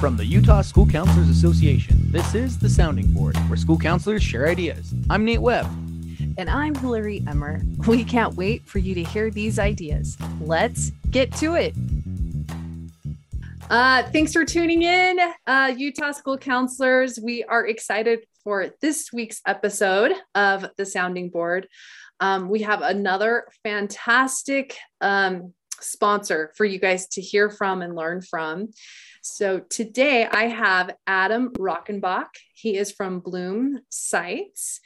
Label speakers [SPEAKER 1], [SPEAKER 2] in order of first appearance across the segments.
[SPEAKER 1] From the Utah School Counselors Association, this is The Sounding Board, where school counselors share ideas. I'm Nate Webb.
[SPEAKER 2] And I'm Hillary Emmer. We can't wait for you to hear these ideas. Let's get to it. Uh, thanks for tuning in, uh, Utah School Counselors. We are excited for this week's episode of The Sounding Board. Um, we have another fantastic um, sponsor for you guys to hear from and learn from. So today I have Adam Rockenbach. He is from Bloom Sites,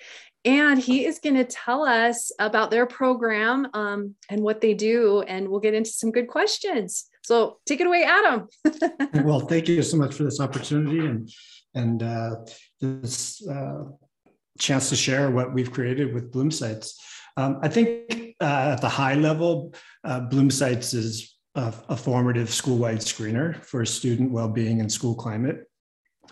[SPEAKER 2] and he is going to tell us about their program um, and what they do, and we'll get into some good questions. So take it away, Adam.
[SPEAKER 3] well, thank you so much for this opportunity and and uh, this uh, chance to share what we've created with Bloomsights. Um, I think uh, at the high level, uh, Bloomsights is a, a formative school-wide screener for student well-being and school climate.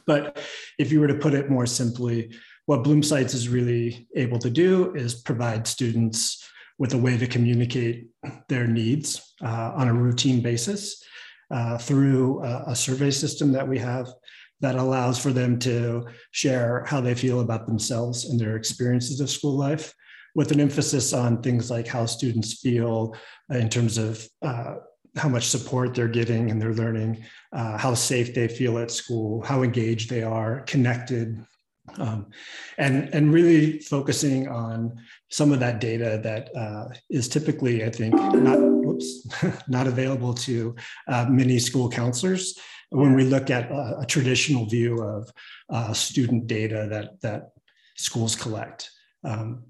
[SPEAKER 3] But if you were to put it more simply, what Bloomsights is really able to do is provide students with a way to communicate their needs uh, on a routine basis uh, through a, a, survey system that we have that allows for them to share how they feel about themselves and their experiences of school life with an emphasis on things like how students feel in terms of uh, how much support they're getting and they're learning, uh, how safe they feel at school, how engaged they are, connected, um, and and really focusing on some of that data that uh, is typically, I think, not whoops, not available to uh, many school counselors when we look at a, a traditional view of uh, student data that that schools collect. Um,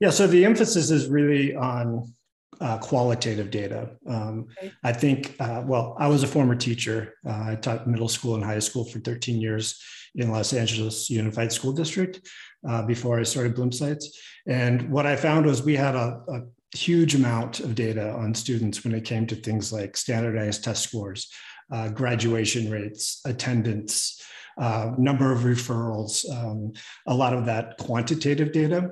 [SPEAKER 3] yeah, so the emphasis is really on uh, qualitative data. Um, okay. I think, uh, well, I was a former teacher. Uh, I taught middle school and high school for 13 years in Los Angeles Unified School District uh, before I started Bloomsights. And what I found was we had a, a, huge amount of data on students when it came to things like standardized test scores, uh, graduation rates, attendance, uh, number of referrals, um, a lot of that quantitative data.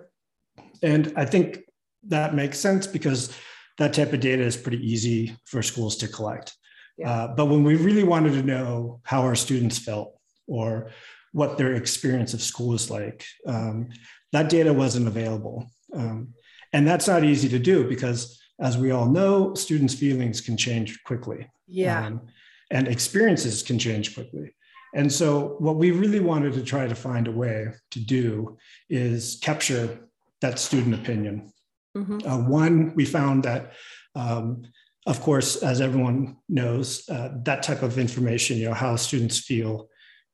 [SPEAKER 3] And I think that makes sense because that type of data is pretty easy for schools to collect. Yeah. Uh, but when we really wanted to know how our students felt or what their experience of school is like, um, that data wasn't available. Um, and that's not easy to do because, as we all know, students' feelings can change quickly.
[SPEAKER 2] Yeah. Um,
[SPEAKER 3] and experiences can change quickly. And so, what we really wanted to try to find a way to do is capture that student opinion Mm-hmm. Uh, one, we found that, um, of course, as everyone knows, uh, that type of information, you know, how students feel,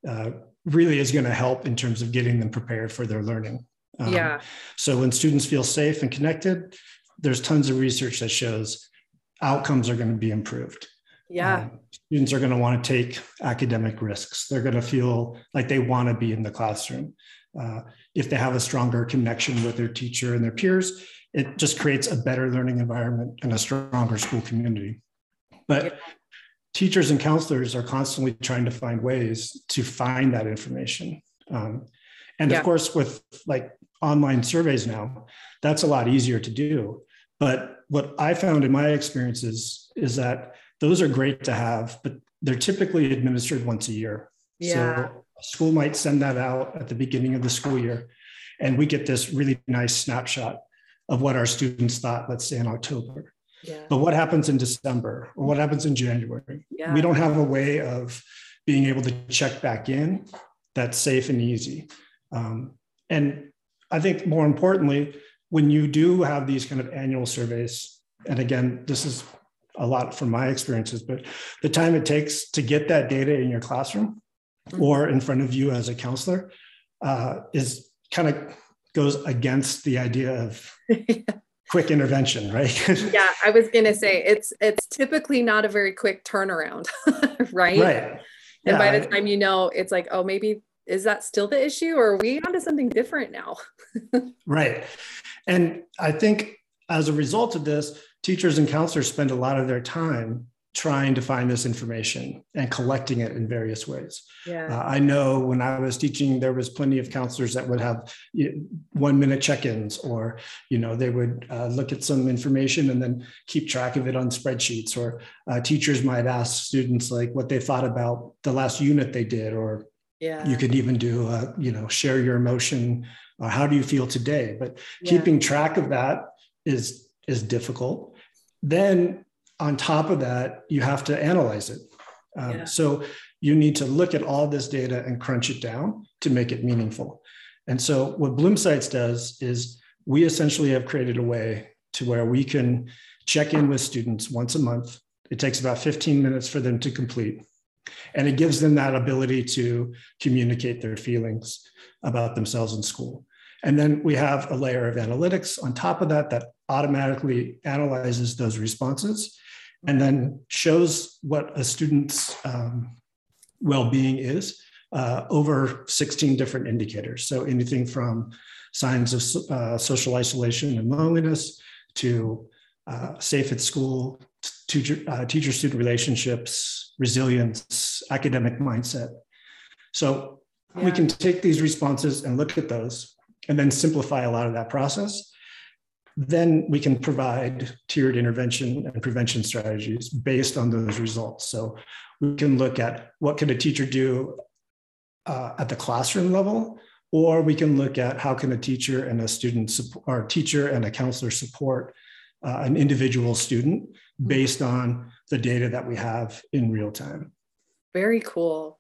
[SPEAKER 3] uh, really is going to help in terms of getting them prepared for their learning.
[SPEAKER 2] Um, yeah.
[SPEAKER 3] So when students feel safe and connected, there's tons of research that shows outcomes are going to be improved.
[SPEAKER 2] Yeah. Um,
[SPEAKER 3] students are going to want to take academic risks. They're going to feel like they want to be in the classroom. Uh, if they have a stronger connection with their teacher and their peers, it just creates a better learning environment and a stronger school community. But teachers and counselors are constantly trying to find ways to find that information. Um, and yeah. of course, with like online surveys now, that's a lot easier to do. But what I found in my experiences is that those are great to have, but they're typically administered once a year.
[SPEAKER 2] Yeah.
[SPEAKER 3] So school might send that out at the beginning of the school year, and we get this really nice snapshot of what our students thought, let's say in October. Yeah. But what happens in December or what happens in January? Yeah. We don't have a way of being able to check back in that's safe and easy. Um, and I think more importantly, when you do have these kind of annual surveys, and again, this is a lot from my experiences, but the time it takes to get that data in your classroom mm-hmm. or in front of you as a counselor uh, is kind of goes against the idea of quick intervention, right?
[SPEAKER 2] yeah, I was going to say it's it's typically not a very quick turnaround, right?
[SPEAKER 3] Right.
[SPEAKER 2] And yeah, by the time you know, it's like, oh, maybe is that still the issue, or are we onto something different now?
[SPEAKER 3] right. And I think as a result of this, teachers and counselors spend a lot of their time trying to find this information and collecting it in various ways.
[SPEAKER 2] Yeah.
[SPEAKER 3] Uh, I know when I was teaching, there was plenty of counselors that would have one minute check-ins, or you know they would uh, look at some information and then keep track of it on spreadsheets. Or uh, teachers might ask students like what they thought about the last unit they did, or
[SPEAKER 2] yeah.
[SPEAKER 3] you could even do a, you know share your emotion or how do you feel today. But
[SPEAKER 2] Yeah.
[SPEAKER 3] keeping track of that is is difficult. Then on top of that, you have to analyze it. Um,
[SPEAKER 2] Yeah.
[SPEAKER 3] So you need to look at all this data and crunch it down to make it meaningful. And so what Bloomsights does is we essentially have created a way to where we can check in with students once a month. It takes about 15 minutes for them to complete. And it gives them that ability to communicate their feelings about themselves in school. And then we have a layer of analytics on top of that that automatically analyzes those responses and then shows what a student's um, well-being is uh, over 16 different indicators. So anything from signs of uh, social isolation and loneliness to uh, safe at school, teacher, uh, teacher-student relationships, resilience, academic mindset. So we can take these responses and look at those and then simplify a lot of that process then we can provide tiered intervention and prevention strategies based on those results. So we can look at what can a teacher do uh, at the classroom level, or we can look at how can a teacher and a student support, or teacher and a counselor support uh, an individual student based on the data that we have in real time.
[SPEAKER 2] Very cool.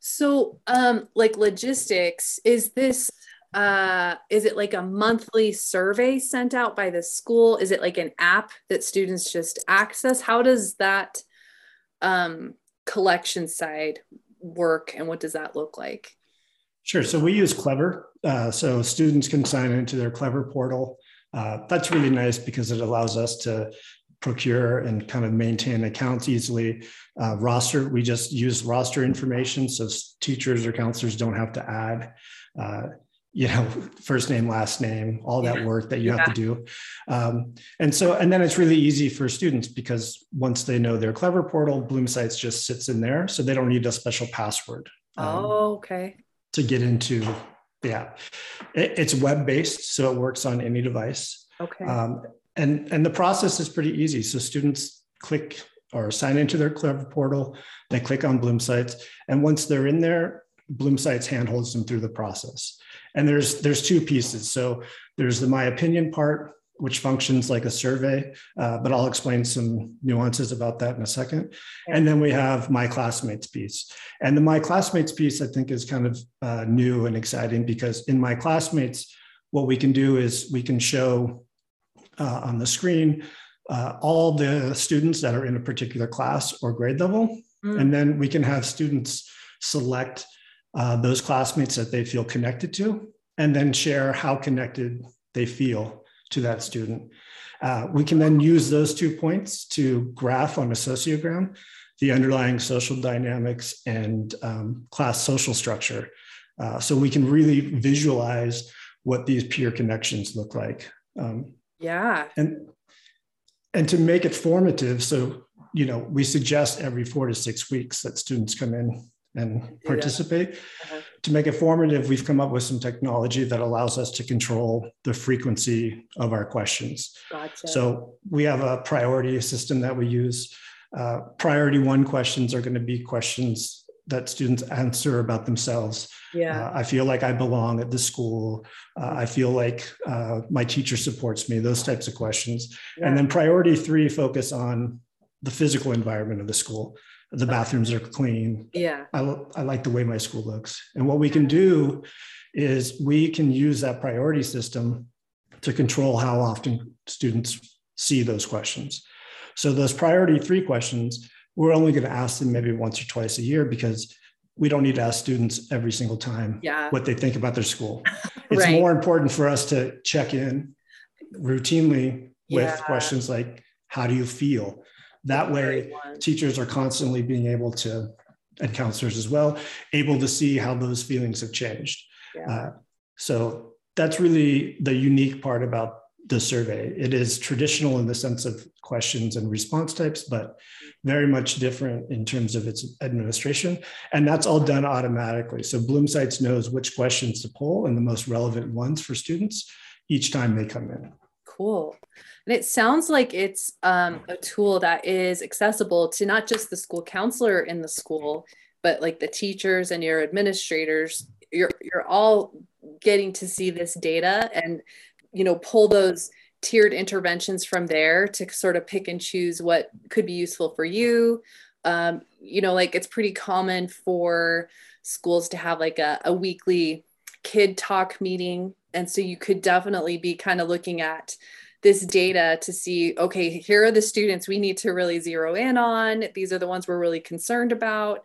[SPEAKER 2] So, um, like logistics, is this uh is it like a monthly survey sent out by the school? Is it like an app that students just access? How does that um collection side work and what does that look like?
[SPEAKER 3] Sure. So we use Clever. Uh, so students can sign into their Clever portal. Uh, that's really nice because it allows us to procure and kind of maintain accounts easily. Uh, roster, we just use roster information so teachers or counselors don't have to add, uh, you know, first name, last name, all that
[SPEAKER 2] Yeah.
[SPEAKER 3] work that you
[SPEAKER 2] Yeah.
[SPEAKER 3] have to do. Um, and so, and then it's really easy for students because once they know their Clever portal, Bloomsights just sits in there. So they don't need a special password. um,
[SPEAKER 2] oh, okay.
[SPEAKER 3] to get into the app. It, it's web based, so it works on any device.
[SPEAKER 2] Okay.
[SPEAKER 3] Um, and, and the process is pretty easy. So students click or sign into their Clever portal, they click on Bloomsights, and once they're in there, Bloomsights handholds them through the process. And there's there's two pieces. So there's the my opinion part, which functions like a survey, uh, but I'll explain some nuances about that in a second. And then we have my classmates piece. And the my classmates piece, I think, is kind of uh, new and exciting because in my classmates, what we can do is we can show uh, on the screen uh, all the students that are in a particular class or grade level.
[SPEAKER 2] Mm.
[SPEAKER 3] And then we can have students select uh, those classmates that they feel connected to and then share how connected they feel to that student. Uh, we can then use those two points to graph on a sociogram the underlying social dynamics and um, class social structure. Uh, so we can really visualize what these peer connections look like. Um,
[SPEAKER 2] yeah.
[SPEAKER 3] and and to make it formative so you know we suggest every four to six weeks that students come in and participate
[SPEAKER 2] Uh-huh.
[SPEAKER 3] to make it formative we've come up with some technology that allows us to control the frequency of our questions
[SPEAKER 2] Gotcha.
[SPEAKER 3] so we have a priority system that we use uh, priority one questions are going to be questions that students answer about themselves
[SPEAKER 2] yeah.
[SPEAKER 3] uh, I feel like I belong at the school. Uh, I feel like uh, my teacher supports me, those types of questions.
[SPEAKER 2] yeah.
[SPEAKER 3] And then priority three focus on the physical environment of the school. The bathrooms are clean.
[SPEAKER 2] yeah.
[SPEAKER 3] I, I like the way my school looks. And what we can do is we can use that priority system to control how often students see those questions. So those priority three questions, we're only going to ask them maybe once or twice a year because we don't need to ask students every single time
[SPEAKER 2] Yeah.
[SPEAKER 3] what they think about their school. It's
[SPEAKER 2] Right.
[SPEAKER 3] more important for us to check in routinely with
[SPEAKER 2] Yeah.
[SPEAKER 3] questions like, how do you feel? That way, teachers are constantly being able to, and counselors as well, able to see how those feelings have changed.
[SPEAKER 2] Yeah.
[SPEAKER 3] Uh, so that's really the unique part about the survey. It is traditional in the sense of questions and response types, but very much different in terms of its administration. And that's all done automatically. So Bloomsights knows which questions to pull and the most relevant ones for students each time they come in.
[SPEAKER 2] Cool. And it sounds like it's um, a tool that is accessible to not just the school counselor in the school, but like the teachers and your administrators. You're, you're all getting to see this data and you know pull those tiered interventions from there to sort of pick and choose what could be useful for you um, you know like it's pretty common for schools to have like a, a weekly kid talk meeting and so you could definitely be kind of looking at this data to see okay here are the students we need to really zero in on these are the ones we're really concerned about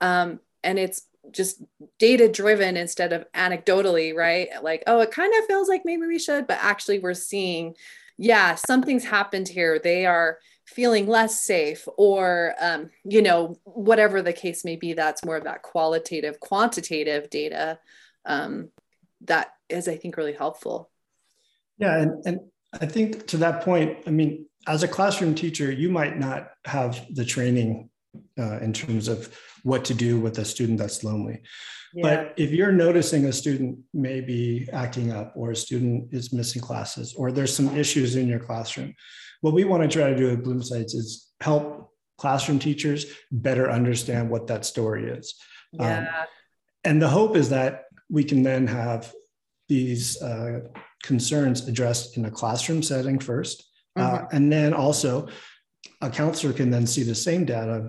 [SPEAKER 2] um, and it's just data driven instead of anecdotally, right? Like, oh, it kind of feels like maybe we should, but actually we're seeing, yeah, something's happened here. They are feeling less safe, or, um, you know, whatever the case may be. That's more of that qualitative, quantitative data um, that is, I think, really helpful.
[SPEAKER 3] Yeah. And, and I think to that point, I mean, as a classroom teacher, you might not have the training uh, in terms of what to do with a student that's lonely. Yeah. But if you're noticing a student may be acting up or a student is missing classes or there's some issues in your classroom, what we want to try to do at Bloomsights is help classroom teachers better understand what that story is.
[SPEAKER 2] Yeah. Um,
[SPEAKER 3] and the hope is that we can then have these uh, concerns addressed in a classroom setting 1st uh, mm-hmm. uh, and then also a counselor can then see the same data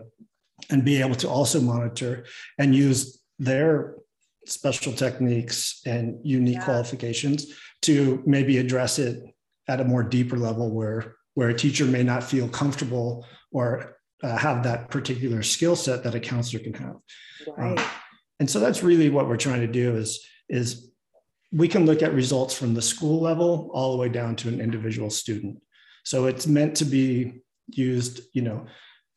[SPEAKER 3] and be able to also monitor and use their special techniques and unique yeah. qualifications to maybe address it at a more deeper level where where a teacher may not feel comfortable or uh, have that particular skill set that a counselor can have right. um, and so that's really what we're trying to do is is we can look at results from the school level all the way down to an individual student so it's meant to be used you know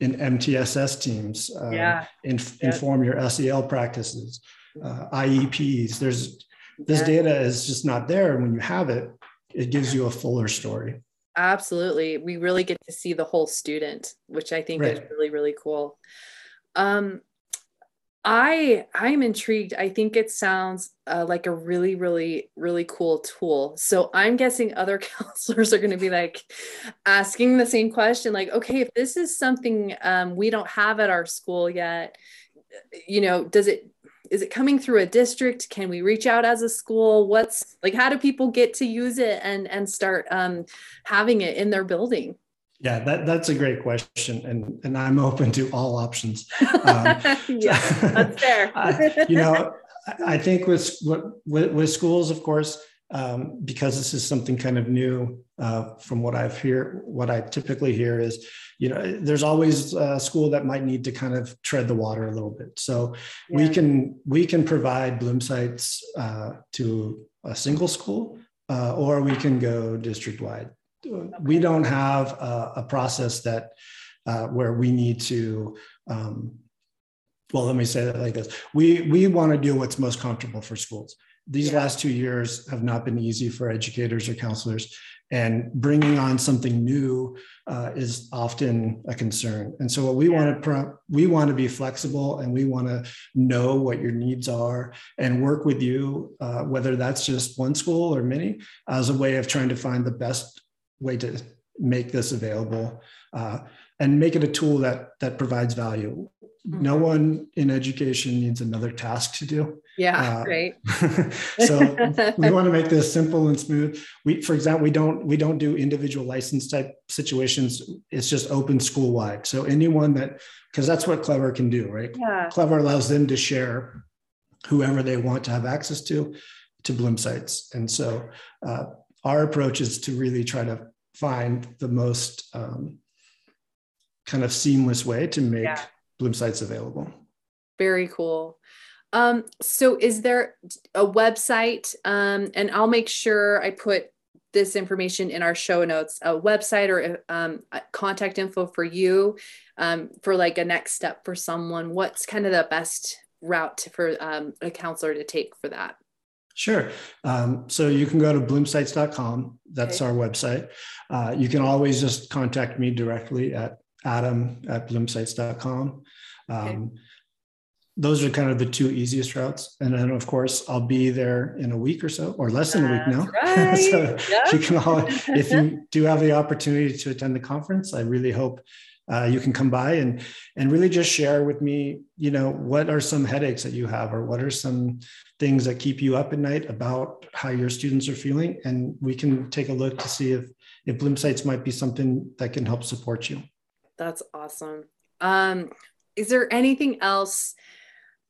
[SPEAKER 3] in MTSS teams,
[SPEAKER 2] uh, yeah.
[SPEAKER 3] in, inform your SEL practices, uh, IEPs. There's this yeah. data is just not there. And when you have it, it gives you a fuller story.
[SPEAKER 2] Absolutely. We really get to see the whole student, which I think right. is really, really cool. Um, I I'm intrigued. I think it sounds uh, like a really really really cool tool. So I'm guessing other counselors are going to be like asking the same question like okay, if this is something um, we don't have at our school yet, you know, does it is it coming through a district? Can we reach out as a school? What's like how do people get to use it and and start um, having it in their building?
[SPEAKER 3] Yeah, that, that's a great question, and and I'm open to all options.
[SPEAKER 2] Um, yeah, that's fair.
[SPEAKER 3] I, you know, I think with with, with schools, of course, um, because this is something kind of new. Uh, from what I've hear, what I typically hear is, you know, there's always a school that might need to kind of tread the water a little bit. So yeah. we can we can provide Bloomsights uh, to a single school, uh, or we can go district wide we don't have a, a process that uh, where we need to um, well let me say that like this we we want to do what's most comfortable for schools these yeah. last two years have not been easy for educators or counselors and bringing on something new uh, is often a concern and so what we yeah. want to pro- we want to be flexible and we want to know what your needs are and work with you uh, whether that's just one school or many as a way of trying to find the best way to make this available uh, and make it a tool that that provides value. Mm-hmm. No one in education needs another task to do.
[SPEAKER 2] Yeah, uh, right.
[SPEAKER 3] so we want to make this simple and smooth. We, for example, we don't we don't do individual license type situations. It's just open school wide. So anyone that because that's what Clever can do, right?
[SPEAKER 2] Yeah.
[SPEAKER 3] Clever allows them to share whoever they want to have access to to Bloomsights, and so uh, our approach is to really try to find the most um, kind of seamless way to make yeah. Bloomsights available.
[SPEAKER 2] Very cool. Um, so is there a website? Um, and I'll make sure I put this information in our show notes, a website or um, contact info for you um, for like a next step for someone. What's kind of the best route for um, a counselor to take for that?
[SPEAKER 3] Sure. Um, so you can go to bloomsights.com. That's okay. our website. Uh, you can always just contact me directly at adam at bloomsights.com. Um, okay. Those are kind of the two easiest routes. And then, of course, I'll be there in a week or so, or less than a week now.
[SPEAKER 2] Right. so
[SPEAKER 3] yep. you can all, if you do have the opportunity to attend the conference, I really hope uh, you can come by and and really just share with me you know what are some headaches that you have or what are some things that keep you up at night about how your students are feeling? And we can take a look to see if if Bloomsights might be something that can help support you.
[SPEAKER 2] That's awesome. Um, is there anything else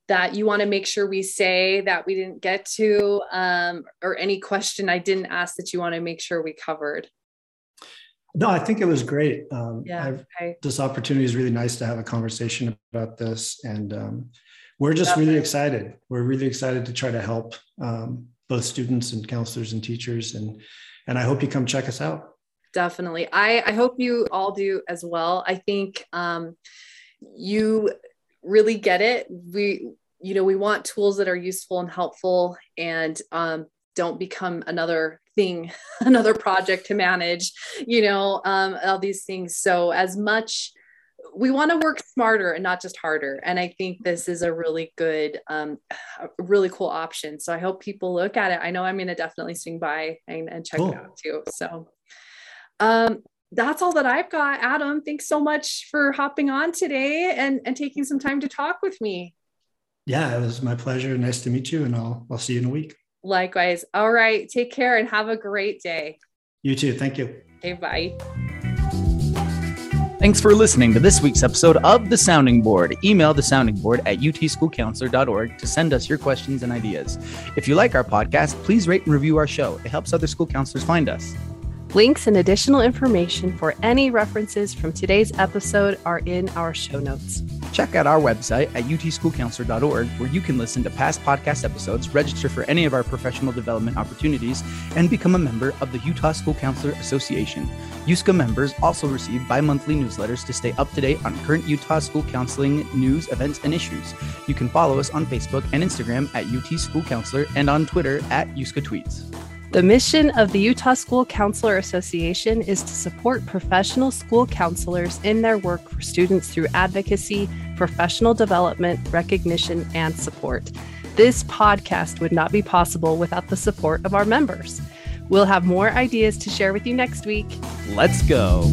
[SPEAKER 2] that you want to make sure we say that we didn't get to um, or any question i didn't ask that you want to make sure we covered
[SPEAKER 3] no, I think it was great. Um, yeah, okay. this opportunity is really nice to have a conversation about this, and um, we're just Definitely. really excited. We're really excited to try to help um, both students and counselors and teachers, and and I hope you come check us out.
[SPEAKER 2] Definitely, I I hope you all do as well. I think um, you really get it. We you know we want tools that are useful and helpful, and um, don't become another thing another project to manage you know um, all these things. So as much we want to work smarter and not just harder. And i think this is a really good um, really cool option. So i hope people look at it. I know i'm going to definitely swing by and, and check cool. it out too. So um, that's all that i've got. Adam thanks so much for hopping on today and, and taking some time to talk with me.
[SPEAKER 3] Yeah it was my pleasure. Nice to meet you and i'll, I'll see you in a week
[SPEAKER 2] Likewise. All right. Take care and have a great day.
[SPEAKER 3] You too. Thank you.
[SPEAKER 2] Okay. Bye.
[SPEAKER 1] Thanks for listening to this week's episode of The Sounding Board. Email the sounding board at utschoolcounselor.org to send us your questions and ideas. If you like our podcast, please rate and review our show. It helps other school counselors find us.
[SPEAKER 2] Links and additional information for any references from today's episode are in our show notes.
[SPEAKER 1] Check out our website at utschoolcounselor.org, where you can listen to past podcast episodes, register for any of our professional development opportunities, and become a member of the Utah School Counselor Association. USCA members also receive bi monthly newsletters to stay up to date on current Utah school counseling news, events, and issues. You can follow us on Facebook and Instagram at UT School Counselor and on Twitter at USCA Tweets.
[SPEAKER 2] The mission of the Utah School Counselor Association is to support professional school counselors in their work for students through advocacy, professional development, recognition, and support. This podcast would not be possible without the support of our members. We'll have more ideas to share with you next week.
[SPEAKER 1] Let's go.